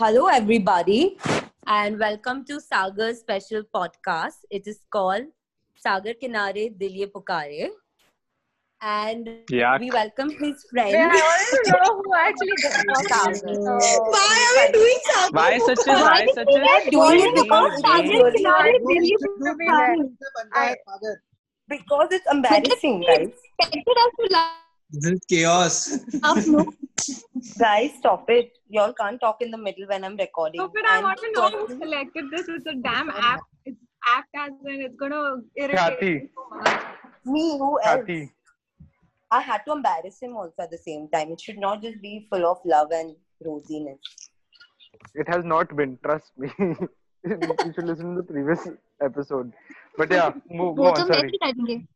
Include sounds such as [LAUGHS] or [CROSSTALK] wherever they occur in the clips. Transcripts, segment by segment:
Hello, everybody, and welcome to Sagar's special podcast. It is called Sagar Kinare Dil Ye Pukare. And Yeah. we welcome his friend. Yeah, I want to know who actually got [LAUGHS] Sagar. Oh, why are we doing Sagar? Why such a why such a doing it because Hey, Sagar. Kinare Dil Ye To be Pukare. like Sagar. because it's embarrassing, guys. expected us to laugh, This is chaos. No? Guys, stop it. Y'all can't talk in the middle when I'm recording. No, but I want to know who selected this. It's a damn app. It's app as in it's gonna irritate Kathy. me so much. Me, who else? Kathy. I had to embarrass him also at the same time. It should not just be full of love and rosiness. It has not been, trust me. [LAUGHS] you should listen to the previous episode. But yeah, move, go on, of them sorry. I think.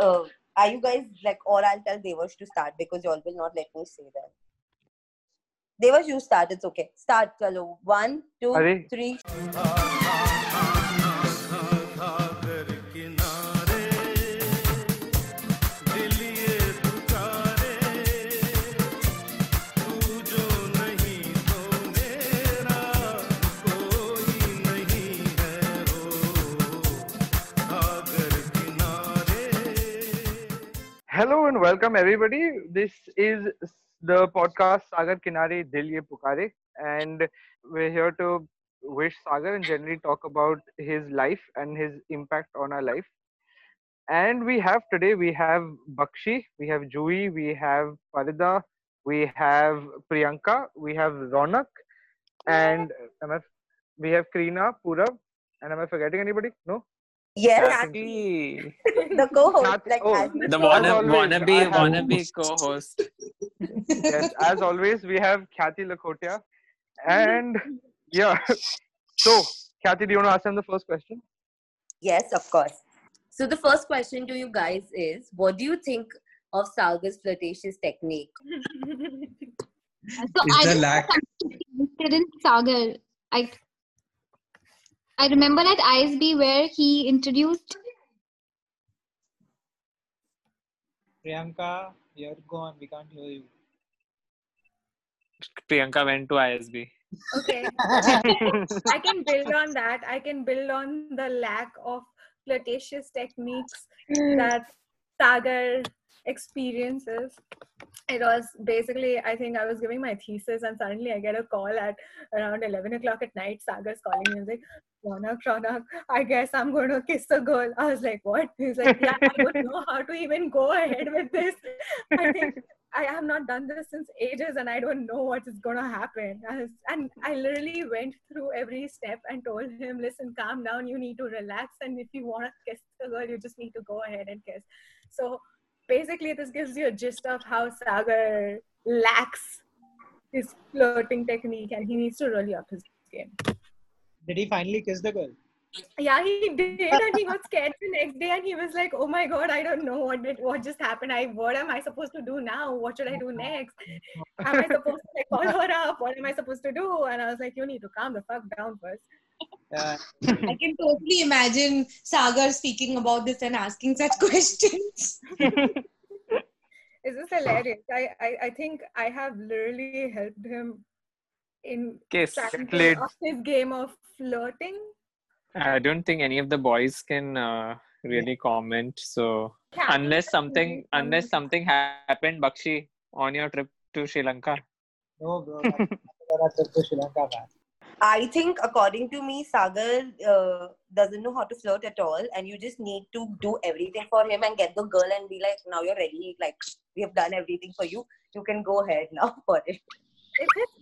uh, are you guys like, or I'll tell Devash to start because y'all will not let me say that. Devash, you start. It's okay. Start, chalo. One, two, three. Hello and welcome everybody. This is the podcast Sagar Kinare Dil Ye Pukare and we're here to wish Sagar and generally talk about his life and his impact on our life. And we have today we have Bakshi, we have Jui, we have Parida, we have Priyanka, we have Ronak, and am I, we have Krina, Purav, and am I forgetting anybody? No? Yes, Kathy, [LAUGHS] the co-host. Kathy- Like, oh, as the wanna, always, wannabe wannabe co-host. yes, as always, we have Kathy Lakhotia. Mm-hmm. And yeah, so Kathy, do you want to ask them the first question? Yes, of course. So the first question to you guys is, what do you think of Sagar's flirtatious technique? [LAUGHS] So Is I the was lack- interested in Sagar. I I remember at ISB where he introduced Priyanka, you're gone. We can't hear you. Priyanka went to ISB. Okay. I can build on that. I can build on the lack of flirtatious techniques that Sagar experiences. It was basically, I think I was giving my thesis, and suddenly I get a call at around 11 o'clock at night. Sagar's calling me and like, Ronak, Ronak, I guess I'm going to kiss a girl. I was like, what? He's like, yeah, I don't know how to even go ahead with this. I think I have not done this since ages and I don't know what is going to happen. I was, and I literally went through every step and told him, listen, calm down. You need to relax. And if you want to kiss the girl, you just need to go ahead and kiss. So basically, this gives you a gist of how Sagar lacks his flirting technique and he needs to really up his game. Did he finally kiss the girl? Yeah, he did, and he got scared the next day, and he was like, "Oh my god, I don't know what did, what just happened. I what am I supposed to do now? What should I do next? Am I supposed to like call her up? What am I supposed to do?" And I was like, "You need to calm the fuck down first. Yeah. I can totally imagine Sagar speaking about this and asking such [LAUGHS] questions. It's just hilarious. I, I I think I have literally helped him in Kiss. of his game of flirting. I don't think any of the boys can uh, really comment. So Kathy unless something really unless something happened, Bakshi, on your trip to Sri Lanka. No, bro. That's [LAUGHS] trip to Sri Lanka, man. I think, according to me, Sagar uh, doesn't know how to flirt at all, and you just need to do everything for him and get the girl and be like, now you're ready. Like, we have done everything for you. You can go ahead now [LAUGHS] for it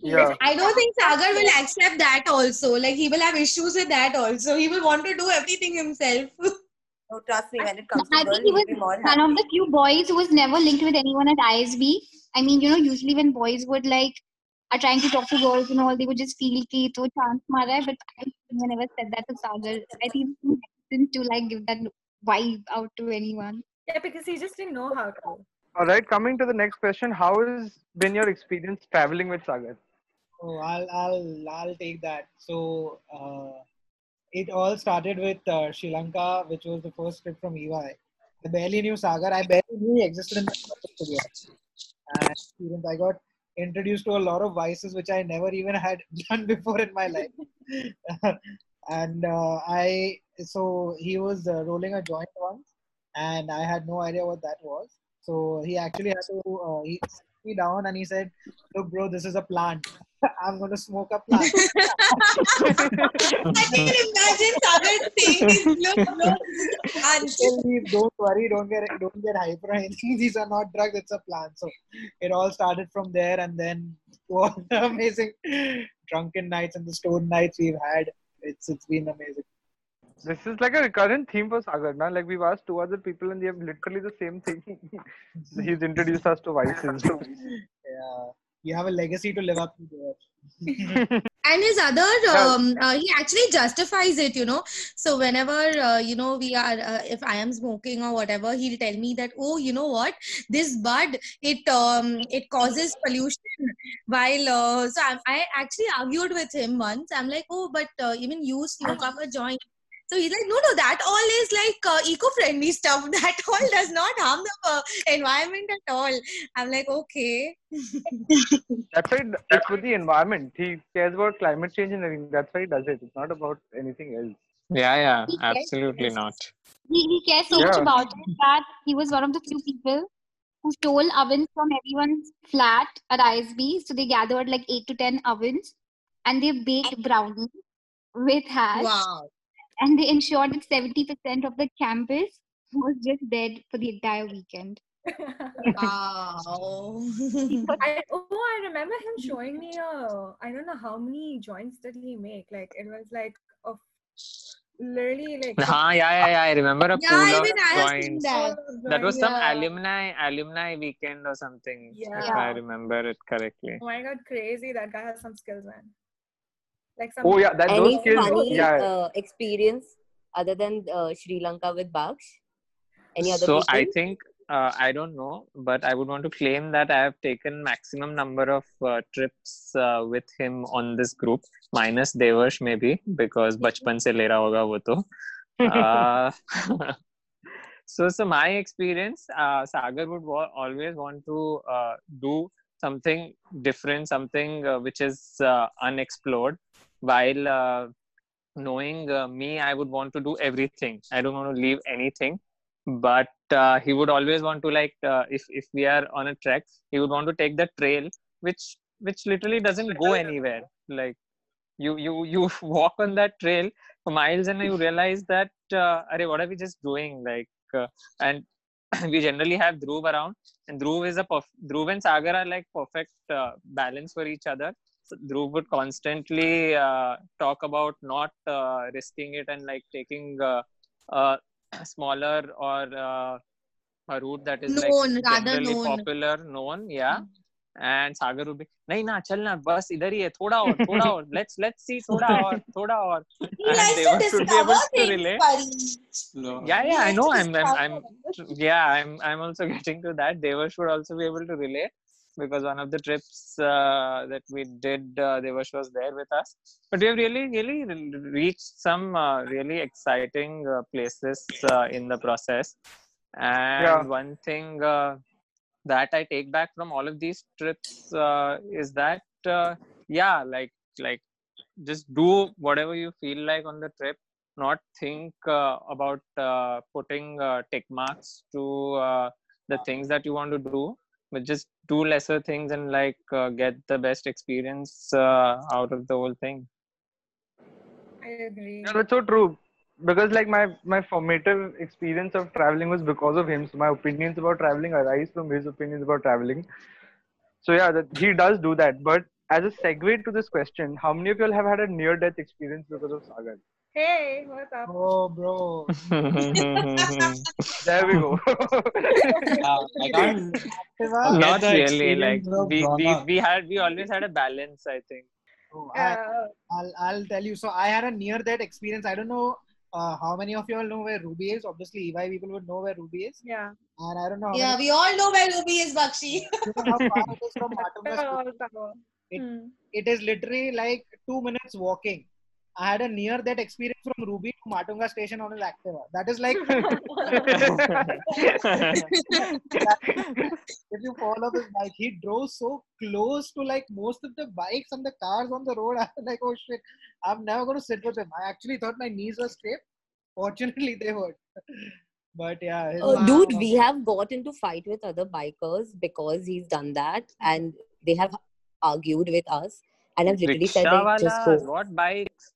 Yeah. I don't think Sagar will accept that also. Like he will have issues with that also. He will want to do everything himself. So [LAUGHS] trust me, when it comes to I girl, think he he'll was more one happy. of the few boys who was never linked with anyone at ISB. I mean, you know, usually when boys would like are trying to talk to girls and all, they would just feel ki to chance mara hai, but I never said that to Sagar. I think he hesitant to like give that vibe out to anyone. Yeah, because he just didn't know how to. All right, coming to the next question. How has been your experience traveling with Sagar? Oh, I'll I'll I'll take that. So uh, it all started with uh, Sri Lanka, which was the first trip from EY. I barely knew Sagar. I barely knew he existed in the to be. And experience, I got introduced to a lot of vices which I never even had [LAUGHS] done before in my life. [LAUGHS] and uh, I so he was uh, rolling a joint once, and I had no idea what that was. So he actually had to uh, he sat me down and he said, "Look, bro, this is a plant. I'm going to smoke a plant." [LAUGHS] I can imagine Sagar saying this. Look, look, and Tell don't worry, don't get don't get hyper or anything. [LAUGHS] These are not drugs; it's a plant. So it all started from there, and then [LAUGHS] all the amazing drunken nights and the stone nights we've had. It's it's been amazing. This is like a recurrent theme for Sagar. Now, like we've asked two other people, and they have literally the same thing. He's introduced us to vices. Yeah, you have a legacy to live up to. [LAUGHS] And his other [LAUGHS] um, uh, he actually justifies it you know. So whenever uh, you know we are uh, if i am smoking or whatever he'll tell me that oh you know what? This bud it um it causes pollution. While uh, so I, I actually argued with him once. I'm like oh but uh, even you smoke up a joint so he's like, no, no, that all is like uh, eco-friendly stuff. [LAUGHS] That all does not harm the uh, environment at all. I'm like, okay. That's why it- it's with the environment. He cares about climate change and everything. That's why he does it. It's not about anything else. Yeah, yeah, He cares. absolutely not. He, he cares so much about it that he was one of the few people who stole ovens from everyone's flat at ISB. So they gathered like eight to ten ovens and they baked brownies with hash. Wow. And they ensured that 70% of the campus was just dead for the entire weekend. [LAUGHS] Wow. I, oh, I remember him showing me a. I don't know how many joints did he make. Like it was like of literally like. Huh, yeah, yeah, yeah. I remember a yeah, pool of I have seen joints. that. Oh, that was some Yeah. alumni alumni weekend or something, if Yeah. I remember it correctly. Oh my god, crazy! That guy has some skills, man. Like some. Oh yeah, that Any those skills. Funny, yeah. Uh, experience other than uh, Sri Lanka with Baksh? Any other? So? I think uh, I don't know, but I would want to claim that I have taken maximum number of uh, trips uh, with him on this group, minus Devash maybe because bachpan se lera hoga wo to. [LAUGHS] Uh, [LAUGHS] so, so my experience, uh, Sagar would wa- always want to uh, do something different, something which is unexplored while uh, knowing uh, me, I would want to do everything. I don't want to leave anything. But uh, he would always want to like uh, if if we are on a trek he would want to take the trail which which literally doesn't go anywhere. Like you you [LAUGHS] you walk on that trail for miles and you realize that uh, Arey, what are we just doing? Like uh, and [CLEARS THROAT] we generally have Dhruv around. And Dhruv is a perf- Dhruv and Sagar are like perfect uh, balance for each other Dhruv would constantly uh, talk about not uh, risking it and like taking uh, uh, smaller or uh, a route that is Known, like rather generally known. popular known yeah and sagar would be नहीं ना चल ना बस इधर ही है थोड़ा और थोड़ा और [LAUGHS] let's let's see थोड़ा और थोड़ा और [LAUGHS] He [LAUGHS] and likes they to were- should be discover able to things, relate buddy. yeah yeah i Yes, know to i'm i'm, I'm discover. yeah i'm i'm also getting to that Devash would also be able to relate because one of the trips uh, that we did uh, Devash was there with us. But we have really really reached some uh, really exciting uh, places uh, in the process. And Yeah. one thing uh, that i take back from all of these trips uh, is that uh, yeah like like just do whatever you feel like on the trip. Not think uh, about uh, putting uh, tick marks to uh, the things that you want to do just do lesser things and like uh, get the best experience uh, out of the whole thing I agree. Yeah, that's so true. Because like my my formative experience of traveling was because of him. So my opinions about traveling arise from his opinions about traveling. So yeah, that he does do that. But as a segue to this question, how many of you all have had a near-death experience because of Sagar? Hey, what's up? Oh, bro. [LAUGHS] There we go. Yeah, [LAUGHS] I can't. Shiva? Not really like we, we we had we always had a balance i think Oh, I, Uh, I'll, I'll tell you. So I had a near that experience. I don't know uh, how many of you all know where Ruby is. Obviously, EY people would know where Ruby is. yeah. And I don't know Yeah, many, we all know where Ruby is, Bakshi. [LAUGHS] you know how far it is from Matunga. Oh, It- Hmm. It is literally like two minutes walking. I had a near that experience from Ruby to Matunga station on his Activa. That is like [LAUGHS] [LAUGHS] if you fall off his bike, he drove so close to like most of the bikes and the cars on the road. [LAUGHS] I was like, oh shit, I'm never going to sit with him. I actually thought my knees were scraped. Fortunately, they weren't. But yeah, his- Uh, dude, we have got into fight with other bikers because he's done that, and they have argued with us, and I've literally said like, just Rickshawalas, go. what bikes?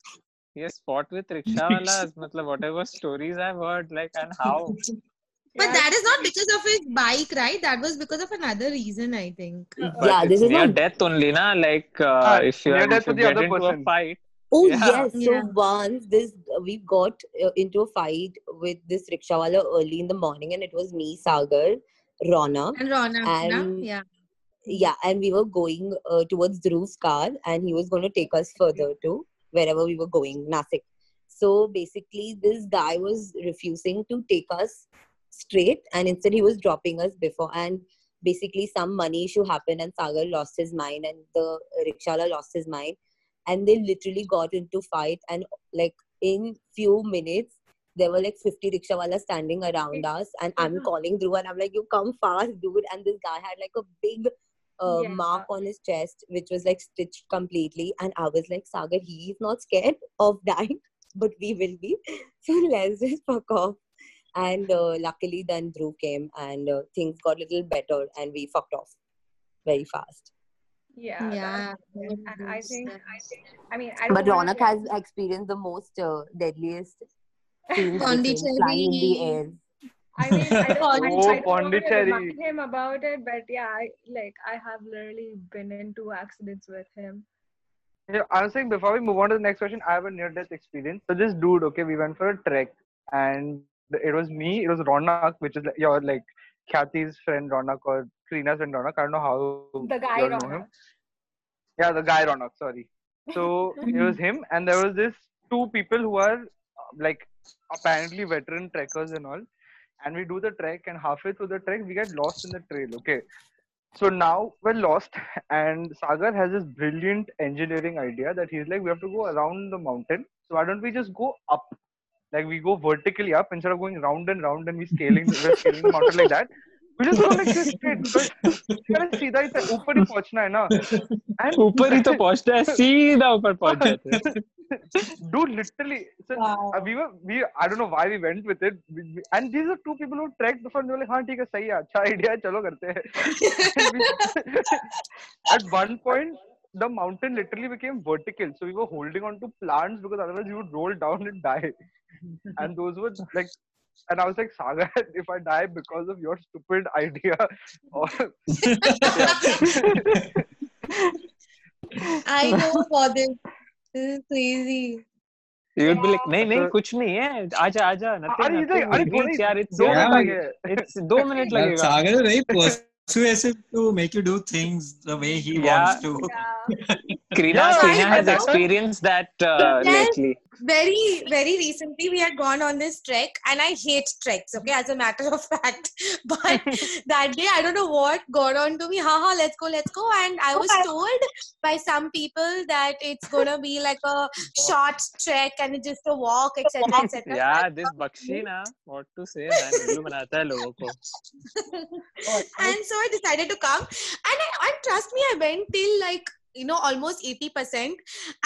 He has fought with rickshawalas. [LAUGHS] matlab, whatever stories I've heard, like, and how? But that is not because of his bike, right? That was because of another reason, I think. But Yeah, this is near not- death only, na? Like, uh, Ah, if you, near are, death if you with the get other into person. a fight, Oh Yeah. yes, so Yeah. once this we got uh, into a fight with this rickshawala early in the morning, and it was me, Sagar, Rona, And Rona, And- yeah. Yeah, and we were going uh, towards Dhruv's car, and he was going to take us further to wherever we were going, Nasik. So basically, this guy was refusing to take us straight, and instead he was dropping us before. And basically, some money issue happened, and Sagar lost his mind, and the rickshaw lost his mind, and they literally got into fight. And like in few minutes, there were like 50 rickshawalas standing around us, and I'm calling Dhruv, and I'm like, "You come fast, dude!" And this guy had like a big uh, Yeah. mark on his chest, which was like stitched completely. And I was like, Sagar, he is not scared [LAUGHS] of dying, but we will be. [LAUGHS] So let's just fuck off. And uh, luckily, then Dhruv came and uh, things got a little better and we fucked off very fast. Yeah. Yeah. that's. And I think, I think, I mean, I But wanna Ronak has experienced the most uh, deadliest [LAUGHS] scenes Pondicherry. in the air. I mean, I don't, I, Oh, I to Pondicherry. remind him about it, but yeah, I, like I have literally been in two accidents with him. Yeah, I was saying before we move on to the next question, I have a near death experience. So this dude, okay, we went for a trek and it was me, it was Ronak, which is like your like Khyati's friend Ronak or Karina's friend Ronak. I don't know how The guy you all know Ronak. him. Yeah, the guy Ronak, sorry. So [LAUGHS] it was him and there was this two people who are uh, like apparently veteran trekkers and all. And we do the trek and halfway through the trek we get lost in the trail, okay. So now we're lost, and Sagar has this brilliant engineering idea that he's like, we have to go around the mountain. So why don't we just go up? Like we go vertically up instead of going round and round and we scaling, we're scaling the mountain like that. We just go like this straight सीधा ही तो ऊपर ही पहुँचना है ना. ऊपर ही तो पहुँचता है सीधा ऊपर पहुँच जाते हैं dude, literally, so uh, we were we I don't know why we went with it, and these are two people who trekked before. And they हाँ ठीक है सही है अच्छा idea है चलो करते हैं. At one point, the mountain literally became vertical, so we were holding on to plants because otherwise we would roll down and die. And those were like. And I was like, Sagar, [LAUGHS] if I die because of your stupid [LAUGHS] idea, or [LAUGHS] I know about this. This is crazy. you would be like नहीं नहीं So- कुछ नहीं है आजा आजा nothing अरे nothing अरे we'll थोड़ी reach यार it's दो Yeah. मिनट लगे. it's दो मिनट Well, लगेगा Sagar is very persuasive to make you do things the way he Yeah. wants to. Yeah. Karina Yeah, Karina I- has I- experienced that uh, Yes. lately very very recently we had gone on this trek and i hate treks okay as a matter of fact. [LAUGHS] But [LAUGHS] that day i don't know what got on to me. Haha let's go let's go. And i was told by some people that it's gonna be like a [LAUGHS] short trek and it's just a walk etc etc yeah this bakshi na what to say and so i decided to come. And I, and trust me i went till like you know almost 80%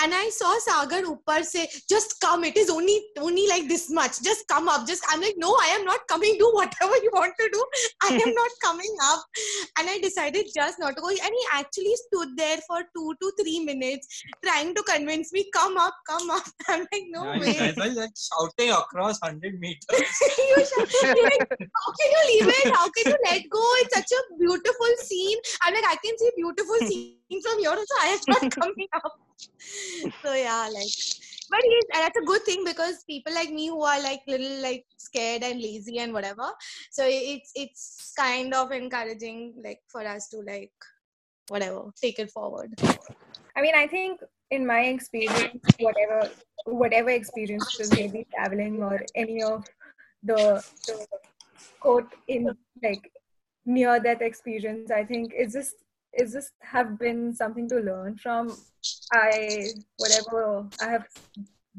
and i saw sagar upar say just come it is only only like this much just come up just i'm like no i am not coming do whatever you want to do [LAUGHS] i am not coming up and i decided just not to go and he actually stood there for two to three minutes trying to convince me come up come up [LAUGHS] i'm like no Yeah, way guys are like shouting across 100 meters. [LAUGHS] you like, how can you leave it? How can you let go? It's such a beautiful scene. I'm like, I can see beautiful scene from here, also I not [LAUGHS] coming up. So yeah, like, but he's, that's a good thing because people like me who are like little like scared and lazy and whatever. So it's it's kind of encouraging like for us to like whatever take it forward. I mean, I think in my experience, whatever whatever experiences, maybe traveling or any of the, the quote in like near death experience, I think is just is just have been something to learn from. I whatever I have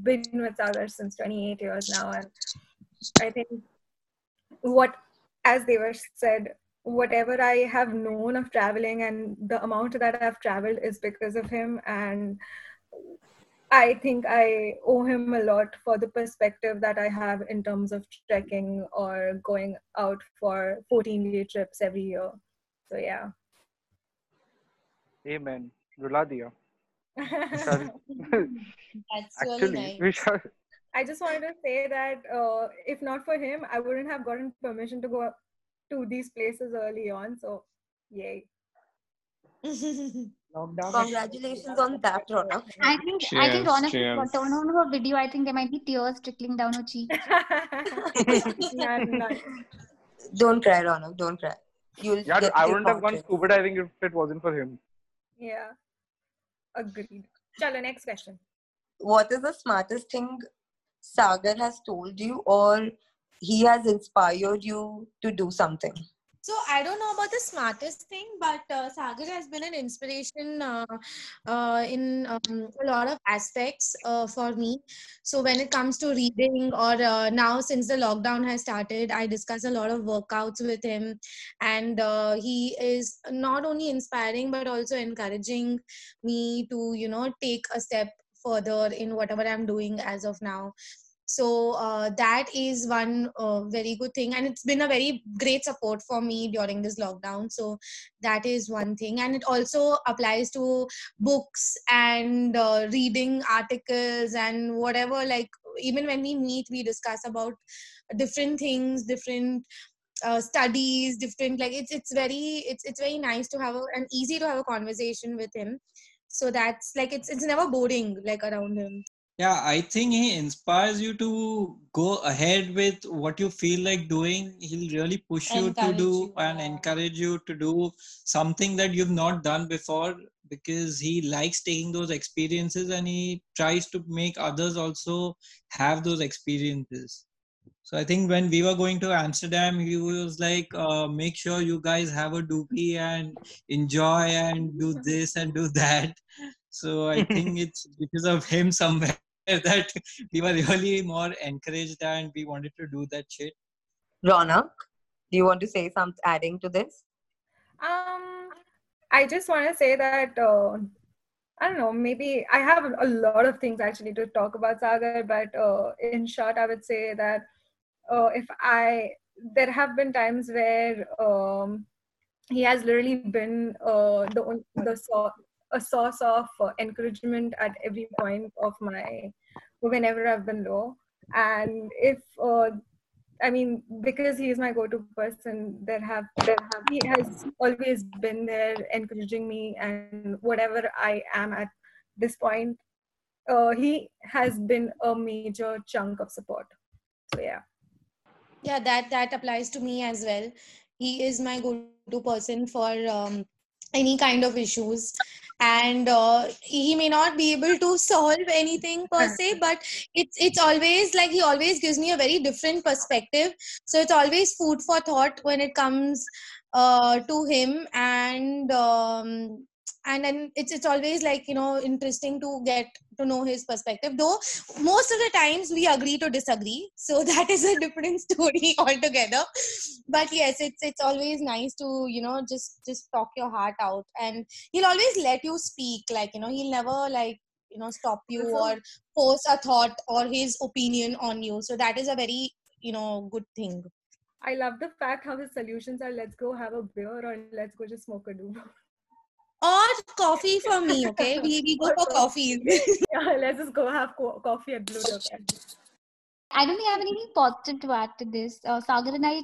been with Sagar since 28 years now, and I think what, as they were said, whatever I have known of traveling and the amount that I've traveled is because of him, and I think I owe him a lot for the perspective that I have in terms of trekking or going out for 14 day trips every year. So yeah. Amen. Rula diya. [LAUGHS] That's really Actually, nice. we shall. I just wanted to say that uh, if not for him, I wouldn't have gotten permission to go to these places early on. So, yay. [LAUGHS] Congratulations on that, Ronak. I think I think Cheers, Ronak cheers. turn on her video. I think there might be tears trickling down her cheek. None, none. Don't cry, Ronak. Don't cry. You'll Yeah, get I your wouldn't have gone confidence. scuba diving if it wasn't for him. Yeah. Agreed. Chalo, next question. What is the smartest thing Sagar has told you, or he has inspired you to do something? So I don't know about the smartest thing, but uh, Sagar has been an inspiration uh, uh, in um, a lot of aspects uh, for me. So when it comes to reading, or uh, now since the lockdown has started, I discuss a lot of workouts with him, and uh, he is not only inspiring but also encouraging me to you know take a step further in whatever I'm doing as of now so uh, that is one uh, very good thing. And it's been a very great support for me during this lockdown. So that is one thing. And it also applies to books and uh, reading articles and whatever. Like even when we meet we discuss about different things different uh, studies different like it's it's very it's it's very nice to have a, easy to have a conversation with him. So that's like it's it's never boring like around him Yeah, I think he inspires you to go ahead with what you feel like doing. He'll really push you to do you, and encourage you to do something that you've not done before because he likes taking those experiences and he tries to make others also have those experiences. So I think when we were going to Amsterdam, he was like, uh, make sure you guys have a doobie and enjoy and do this and do [LAUGHS] that. So I think [LAUGHS] it's because of him somewhere [LAUGHS] that we were really more encouraged and we wanted to do that shit. Ronak, do you want to say something adding to this? Um, I just want to say that uh, I don't know. Maybe I have a lot of things actually to talk about Sagar, but uh, in short, I would say that uh, if I there have been times where um, he has literally been uh, the on- the so- a source of uh, encouragement at every point of my whenever I've been low, and if uh, I mean, because he is my go-to person, there have there have he has always been there encouraging me, and whatever I am at this point, uh, he has been a major chunk of support. So yeah, yeah that that applies to me as well. He is my go-to person for um, any kind of issues. And uh, he may not be able to solve anything per se but it's it's always like he always gives me a very different perspective. So it's always food for thought when it comes uh, to him. And um, and then it's it's always like you know interesting to get to know his perspective though most of the times we agree to disagree. So [LAUGHS] that is a different story [LAUGHS] altogether. But yes it's it's always nice to you know just just talk your heart out. And he'll always let you speak. Like you know he'll never like you know stop you or force a thought or his opinion on you. So that is a very you know good thing. I love the fact how his solutions are: let's go have a beer or let's go just smoke a doob. [LAUGHS] or coffee for me okay [LAUGHS] we, we go for coffee yeah, let's just go have co- coffee at Blue Dog. I don't think I have anything positive to add to this. Uh, Sagar and I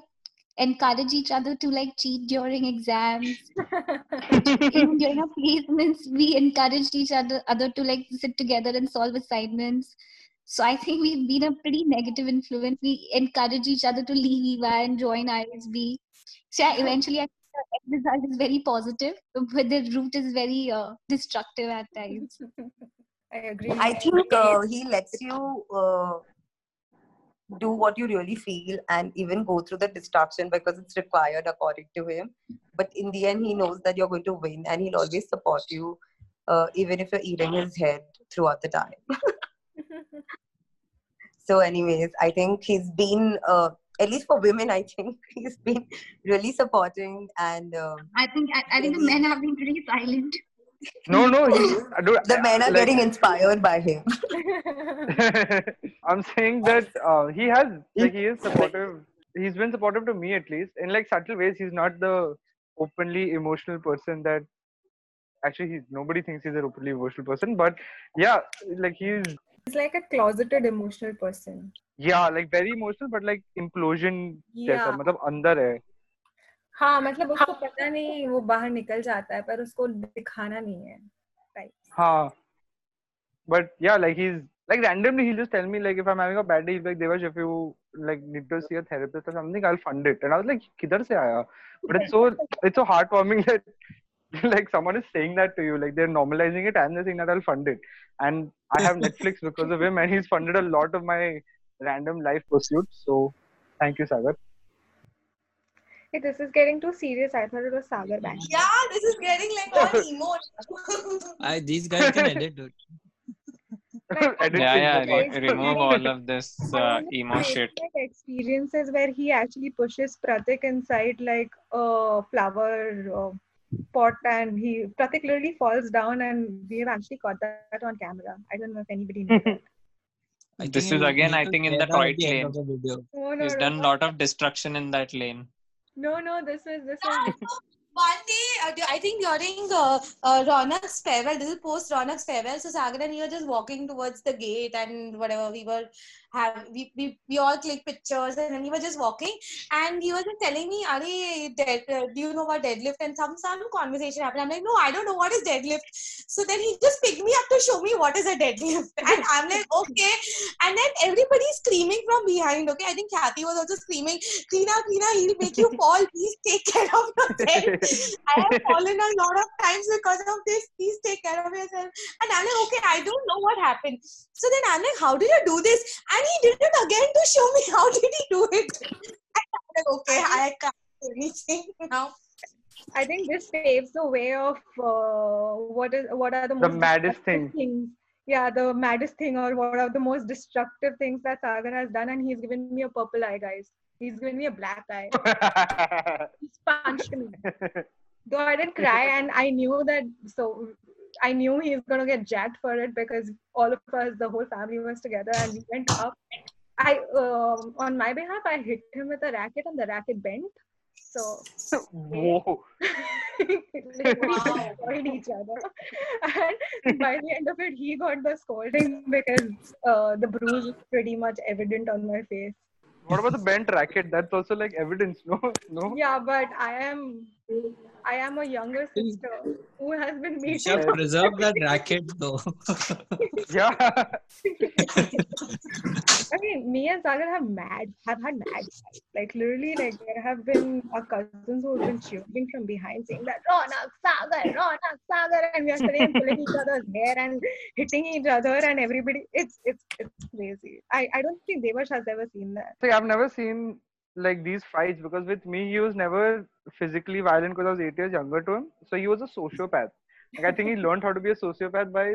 encourage each other to like cheat during exams. [LAUGHS] Even during our placements, we encouraged each other other to like sit together and solve assignments. So I think we've been a pretty negative influence. We encourage each other to leave EY and join ISB. So yeah, eventually, I think the end result is very positive, but the root is very uh, destructive at times. [LAUGHS] I agree. I think uh, he lets you uh, do what you really feel and even go through the destruction because it's required according to him. But in the end, he knows that you're going to win and he'll always support you, uh, even if you're eating his head throughout the time. [LAUGHS] [LAUGHS] So, anyways, I think he's been, uh, at least for women, I think [LAUGHS] he's been really supporting and um, I think I, I think the men have been pretty silent. No, no, he, [LAUGHS] I don't- the men are like- getting inspired by him. [LAUGHS] I'm saying that uh, he has like he is supportive. He's been supportive to me at least in like subtle ways. He's not the openly emotional person that actually he's nobody thinks he's an openly emotional person. But yeah, like he's He's like a closeted emotional person. yeah like very emotional, but like implosion जैसा Yeah. मतलब अंदर है. हाँ मतलब उसको पता नहीं वो बाहर निकल जाता है पर उसको दिखाना नहीं है Right. हाँ. But yeah, like he's like randomly he'll just tell me like if I'm having a bad day, be like Devash, if you like need to see a therapist or something, I'll fund it. And I was like, किधर से आया? But it's so it's so heartwarming that like someone is saying that to you, like they're normalizing it and they're saying that I'll fund it. And I have Netflix because of him, and he's funded a lot of my random life pursuits. So thank you, Sagar. Hey, this is getting too serious. I thought it was Sagar Bank. Yeah, this is getting like all [LAUGHS] emo. I, these guys can edit it. Yeah, yeah. Re- remove all of this [LAUGHS] uh, emo shit. Experiences where he actually pushes Pratik inside like a flower uh, pot and he Pratik literally falls down and we have actually caught that on camera. I don't know if anybody knew that. [LAUGHS] I This is again, I think, in the that toy at the end lane. of the video. No, no, He's no, done a no. lot of destruction in that lane. No, no, this is this Yeah, is one day, uh, I think during uh, uh, Ronak's farewell, this is post Ronak's farewell. So Sagar and we were just walking towards the gate and whatever. We were have we, we, we all click pictures and then we were just walking. And he was just telling me, Are you dead, uh, do you know about deadlift? And some some conversation happened. I'm like, No, I don't know what is deadlift. So then he just picked me up to show me what is a deadlift. [LAUGHS] And I'm like, Okay. And then everybody's screaming from behind. Okay, I think Kathy was also screaming, Krina, Krina, he'll make you fall. Please take care of yourself. I have [LAUGHS] fallen a lot of times because of this. Please take care of yourself. And I'm like, okay, I don't know what happened. So then I'm like, how did you do this? And he did it again to show me how did he do it. And I'm like, okay, I can't do anything now. I think this paves the way of uh, what is what are the The most maddest destructive thing. things. Yeah, the maddest thing or what are the most destructive things that Sagar has done, and he's given me a purple eye, guys. He's given me a black eye. [LAUGHS] He's punched me. Though I didn't cry, and I knew that. So I knew he's gonna get jacked for it because all of us, the whole family, was together, and we went up. I, um, on my behalf, I hit him with a racket, and the racket bent. So Whoa. like, we [LAUGHS] destroyed each other. And by the end of it, he got the scolding because uh, the bruise was pretty much evident on my face. What about the bent racket? That's also like evidence, no? No? Yeah, but I am I am a younger sister who has been You should meeting. preserve that racket though. [LAUGHS] [LAUGHS] Yeah. I mean, me and Sagar have mad have had mad fights. Like literally, like there have been our cousins who have been cheering from behind, saying that Ronak Sagar, Ronak Sagar, and we are sitting and pulling each other's hair and hitting each other, and everybody. It's it's it's crazy. I I don't think Devash has ever seen that. See, I've never seen like these fights because with me he was never physically violent because I was eight years younger to him. So he was a sociopath. Like I think he [LAUGHS] learned how to be a sociopath by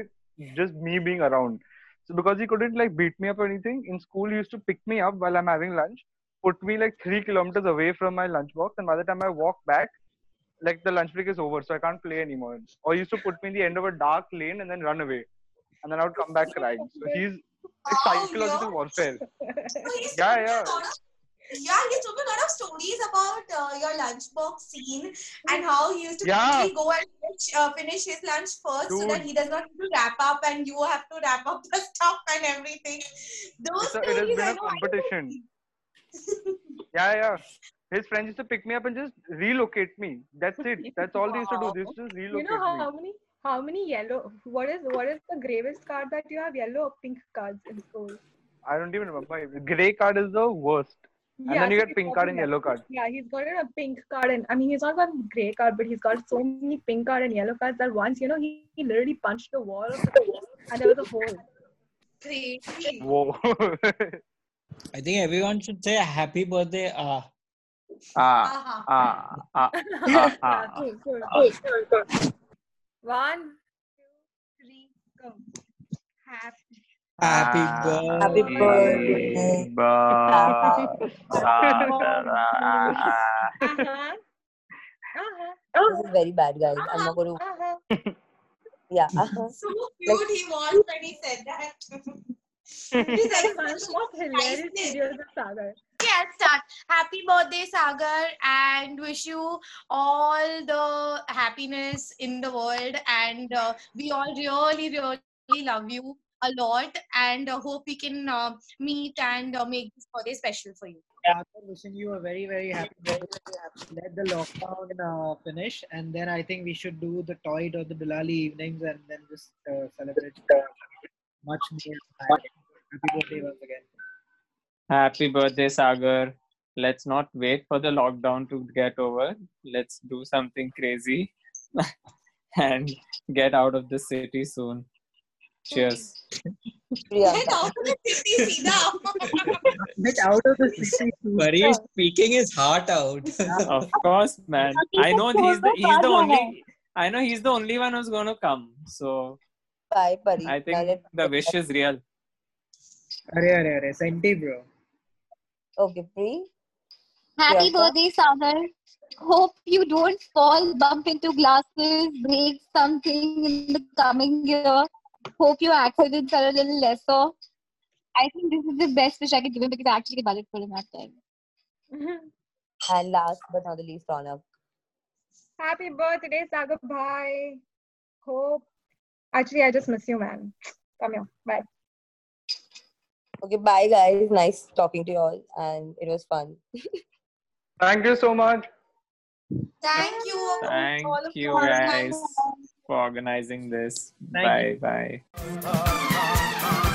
just me being around. So because he couldn't like beat me up or anything, in school he used to pick me up while I'm having lunch, put me like three kilometers away from my lunchbox, and by the time I walk back, like the lunch break is over, so I can't play anymore. Or he used to put me in the end of a dark lane and then run away. And then I would come back crying. So he's like Oh, psychological warfare. So he's [LAUGHS] Yeah, told me yeah. Yeah, he told me a lot of stories about uh, your lunchbox scene and how he used to Yeah. quickly go and finish, uh, finish his lunch first so that he does not have to wrap up and you have to wrap up the [LAUGHS] stuff and everything. Those It's a- it has been I a. Competition. [LAUGHS] Yeah, yeah. His friends used to pick me up and just relocate me. That's it. That's all they used to do. They used to just You know how, how many how many yellow? What is what is the gravest card that you have? Yellow or pink cards in school? I don't even remember. Gray card is the worst. And then you so get pink card and yellow- yellow card. Yeah, he's got a pink card, and I mean, he's not got a gray card, but he's got so many pink card and yellow cards that once, you know, he, he literally punched the wall of the wall, and there was a hole. Crazy. Whoa. [LAUGHS] I think everyone should say happy birthday. Uh, Ah, Uh-huh. ah, ah, [LAUGHS] yeah, ah, cool, cool. One, two, three, go. Happy Happy birthday. Happy birthday. birthday. Uh-huh. Uh-huh. This is very bad, guys. I'm not going to. Uh-huh. Yeah. uh-huh. So cute he was when he said that. He's like, One most hilarious videos of Sagar. Yeah, start. Happy birthday, Sagar, and wish you all the happiness in the world. And uh, we all really, really love you a lot, and uh, hope we can uh, meet and uh, make this birthday special for you. Sagar, wishing you a very, very happy birthday. Let the lockdown uh, finish, and then I think we should do the Toyd or the Bilali evenings and then just uh, celebrate much more. Happy birthday once again. Happy birthday, Sagar. Let's not wait for the lockdown to get over. Let's do something crazy [LAUGHS] and get out of the city soon. Cheers. Priyanka. Get out of the city, Sida. [LAUGHS] Get out of the city. Pari is speaking his heart out. of course, man. I know he's the he's the only I know he's the only one who's gonna come. So Bye, Pari. I think the wish is real. Arre, arre, arre. Senti, bro. Okay, Pri. Happy Priyanka? birthday, Sagar. Hope you don't fall, bump into glasses, break something in the coming year. Hope your accidents are a little lesser. I think this is the best wish I could give him because I actually got it for him that [LAUGHS] time. And last but not the least, Ronak. Happy birthday, Sagar Bhai. Hope. Actually, I just miss you, man. Come here. Bye. Okay, bye, guys. Nice talking to you all, and it was fun. Thank you so much. Thank you. Thank all you guys organizing for organizing this. Thank bye you. bye.